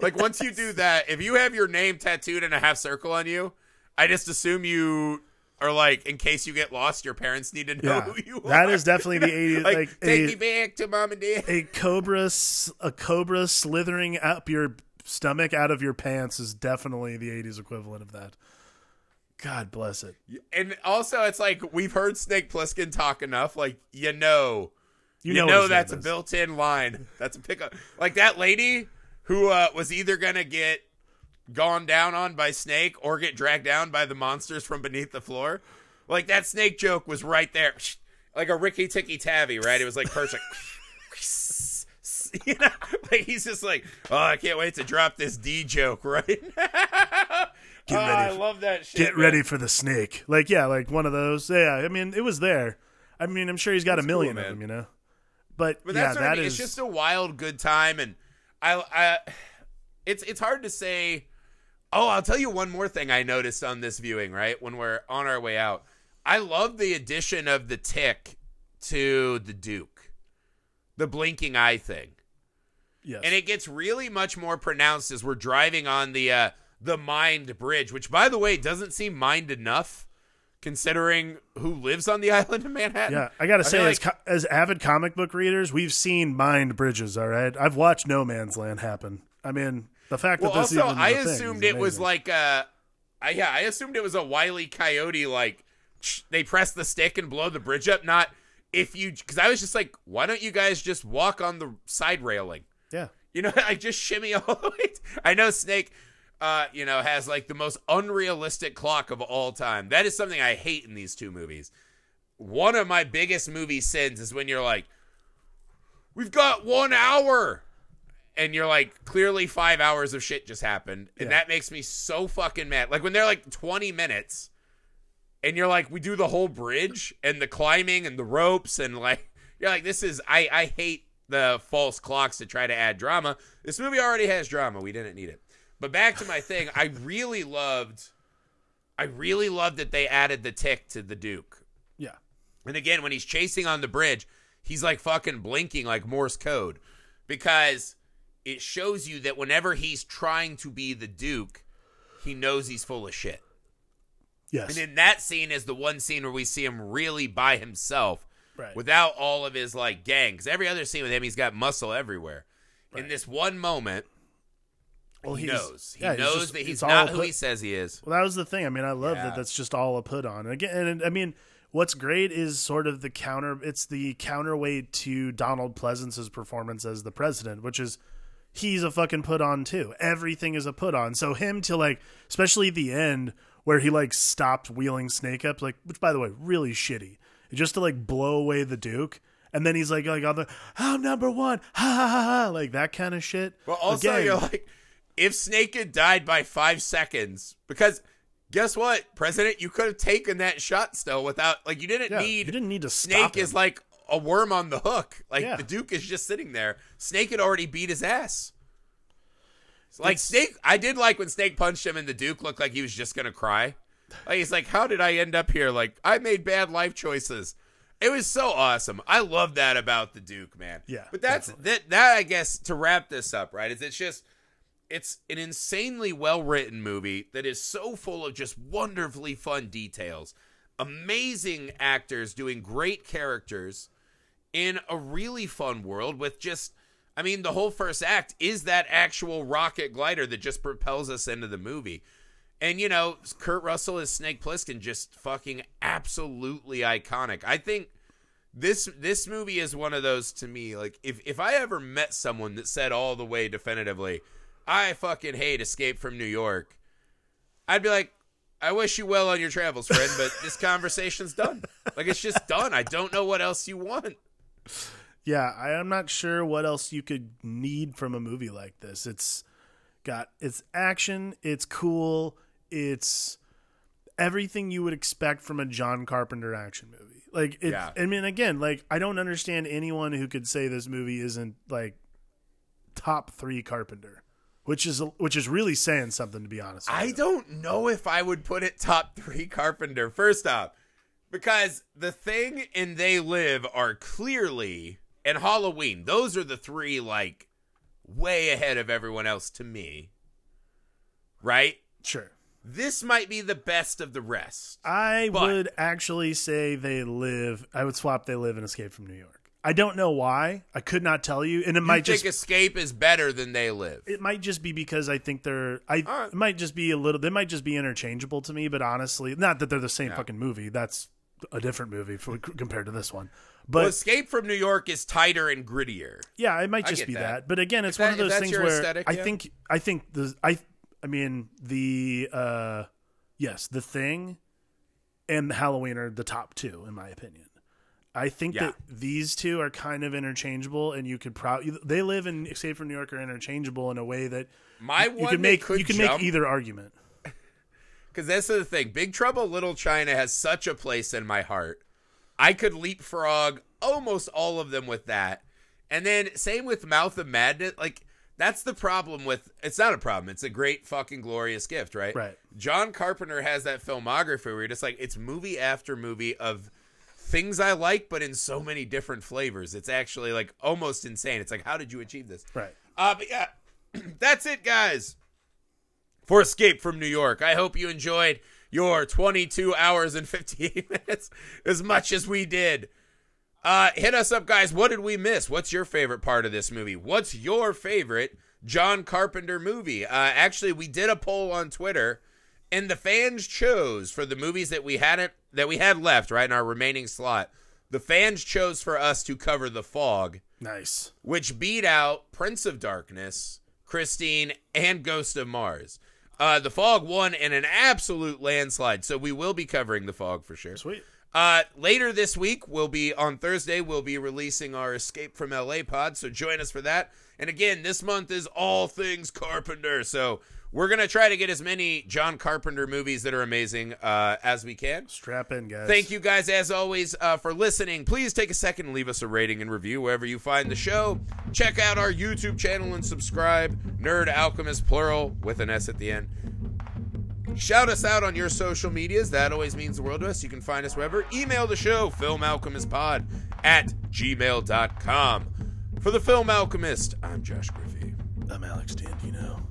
Like once you do that, if you have your name tattooed in a half circle on you, I just assume you are like, in case you get lost, your parents need to know Yeah, who you are. that is definitely the '80s. like, like take a, me back to mom and dad. a cobra, a cobra slithering up your stomach out of your pants is definitely the '80s equivalent of that. God bless it. And also, it's like we've heard Snake Plissken talk enough. Like you know, You you, know know, that's a built-in line. That's a pickup. Like that lady who uh, was either gonna get gone down on by Snake or get dragged down by the monsters from beneath the floor. Like that Snake joke was right there, like a Rikki-Tikki-Tavi, right? It was like perfect. you know, like he's just like, oh, I can't wait to drop this D joke right now. Get Oh, ready I for- love that shit. Get man. ready for the snake. Like yeah, like one of those. Yeah, I mean it was there. I mean I'm sure he's got a million cool, of them, you know. But, But yeah, that's what I mean. is It's just a wild good time, and I, I, it's it's hard to say. Oh, I'll tell you one more thing I noticed on this viewing. Right when we're on our way out, I love the addition of the tick to the Duke, the blinking eye thing, yes. and it gets really much more pronounced as we're driving on the uh, the Mined Bridge, which, by the way, doesn't seem mined enough. Considering who lives on the island of Manhattan, yeah, I gotta I say, as, co- as avid comic book readers, we've seen mined bridges. All right, I've watched No Man's Land happen. I mean, the fact Well, that this also, I assumed it was like a, I, yeah, I assumed it was a wily coyote. Like they press the stick and blow the bridge up. Not if you, because I was just like, why don't you guys just walk on the side railing? yeah, You know, I just shimmy all the way. I know Snake, uh, you know, has like the most unrealistic clock of all time. That is something I hate in these two movies. One of my biggest movie sins is when you're like, we've got one hour. And you're like, clearly five hours of shit just happened. And Yeah. that makes me so fucking mad. Like when they're like 20 minutes and you're like, we do the whole bridge and the climbing and the ropes and like, you're like, this is, I, I hate the false clocks to try to add drama. This movie already has drama. We didn't need it. But back to my thing, I really loved, I really loved that they added the tick to the Duke. yeah, And again, when he's chasing on the bridge, he's like fucking blinking like Morse code because it shows you that whenever he's trying to be the Duke, he knows he's full of shit. yes, And in that scene is the one scene where we see him really by himself right. without all of his like gang. Because every other scene with him, he's got muscle everywhere. In this one moment, well, he knows. He yeah, knows just- that he's not who put- he says he is. Well, that was the thing. I mean, I love Yeah. that. That's just all a put on. And again, and I mean, what's great is sort of the counter. It's the counterweight to Donald Pleasence's performance as the president, which is he's a fucking put on too. Everything is a put on. So him to like, especially the end where he like stopped wheeling Snake up, like, which by the way, really shitty. Just to like blow away the Duke. and then he's like like on the I'm number one, ha ha ha ha, like that kind of shit. Well, also Again, you're like, if Snake had died by five seconds, because guess what, President, you could have taken that shot still without like you didn't yeah, need you didn't need to Snake stop is like a worm on the hook. Like Yeah. the Duke is just sitting there. Snake had already beat his ass. Like It's- Snake, I did like when Snake punched him and the Duke looked like he was just gonna cry. Like he's like, "How did I end up here? Like I made bad life choices." It was so awesome. I love that about the Duke, man. Yeah, but that's that. That I guess to wrap this up, right? Is it's just it's an insanely well written movie that is so full of just wonderfully fun details, amazing actors doing great characters in a really fun world with just I mean the whole first act is that actual rocket glider that just propels us into the movie. And you know, Kurt Russell as Snake Plissken just fucking absolutely iconic. I think this this movie is one of those to me like if if I ever met someone that said all the way definitively, I fucking hate Escape from New York, I'd be like, I wish you well on your travels, friend, but this conversation's done. Like it's just done. I don't know what else you want. Yeah, I am not sure what else you could need from a movie like this. It's got it's action, it's cool, it's everything you would expect from a John Carpenter action movie. Like it Yeah. I mean again, like I don't understand anyone who could say this movie isn't like top 3 Carpenter, which is which is really saying something to be honest. with I you. don't know if I would put it top three Carpenter. First off, because The Thing and They Live are clearly, and Halloween, those are the three, like, way ahead of everyone else to me. Right? Sure. This might be the best of the rest. I But- would actually say they live. I would swap they live and escape from New York. I don't know why. I could not tell you, and it I might think just Escape is better than They Live. it might just be because I think they're. I right. it might just be a little. They might just be interchangeable to me. But honestly, not that they're the same Yeah. fucking movie. That's a different movie for, compared to this one. well, But Escape from New York is tighter and grittier. yeah, it might just be that. that. But again, it's one of those things where aesthetic, I yeah. think I think the I I mean the uh yes the thing and Halloween are the top two in my opinion. I think Yeah. that these two are kind of interchangeable, and you could probably they live in Escape from New York are interchangeable in a way that My you one could that make could you can jump, make either argument. Because that's the thing. Big Trouble Little China has such a place in my heart. I could leapfrog almost all of them with that. And then same with Mouth of Madness. Like, that's the problem with it's not a problem. It's a great fucking glorious gift, right? Right. John Carpenter has that filmography where you're just like, it's movie after movie of things I like, but in so many different flavors. It's actually like almost insane. It's like, how did you achieve this? Right. Uh, but yeah, that's it, guys, for Escape from New York. I hope you enjoyed your 22 hours and 58 minutes as much as we did. Uh, hit us up, guys. What did we miss? What's your favorite part of this movie? What's your favorite John Carpenter movie? Uh, actually, we did a poll on Twitter, and the fans chose for the movies that we hadn't that we had left, right in our remaining slot. The fans chose for us to cover The Fog Nice. which beat out Prince of Darkness, Christine, and Ghost of Mars. Uh, the Fog won in an absolute landslide, so we will be covering the Fog for sure. Sweet. Uh, later this week, we'll be on Thursday. We'll be releasing our Escape from LA pod, so join us for that. And again, this month is all things Carpenter, so we're gonna try to get as many John Carpenter movies that are amazing uh, as we can. Strap in, guys. Thank you guys, as always, uh, for listening. Please take a second and leave us a rating and review wherever you find the show. Check out our YouTube channel and subscribe. Nerd Alchemist, plural, with an S at the end. Shout us out on your social medias. That always means the world to us. You can find us wherever. Email the show, filmalchemistpod at gmail.com. For the Film Alchemist, I'm Josh Griffey. I'm Alex Dandino.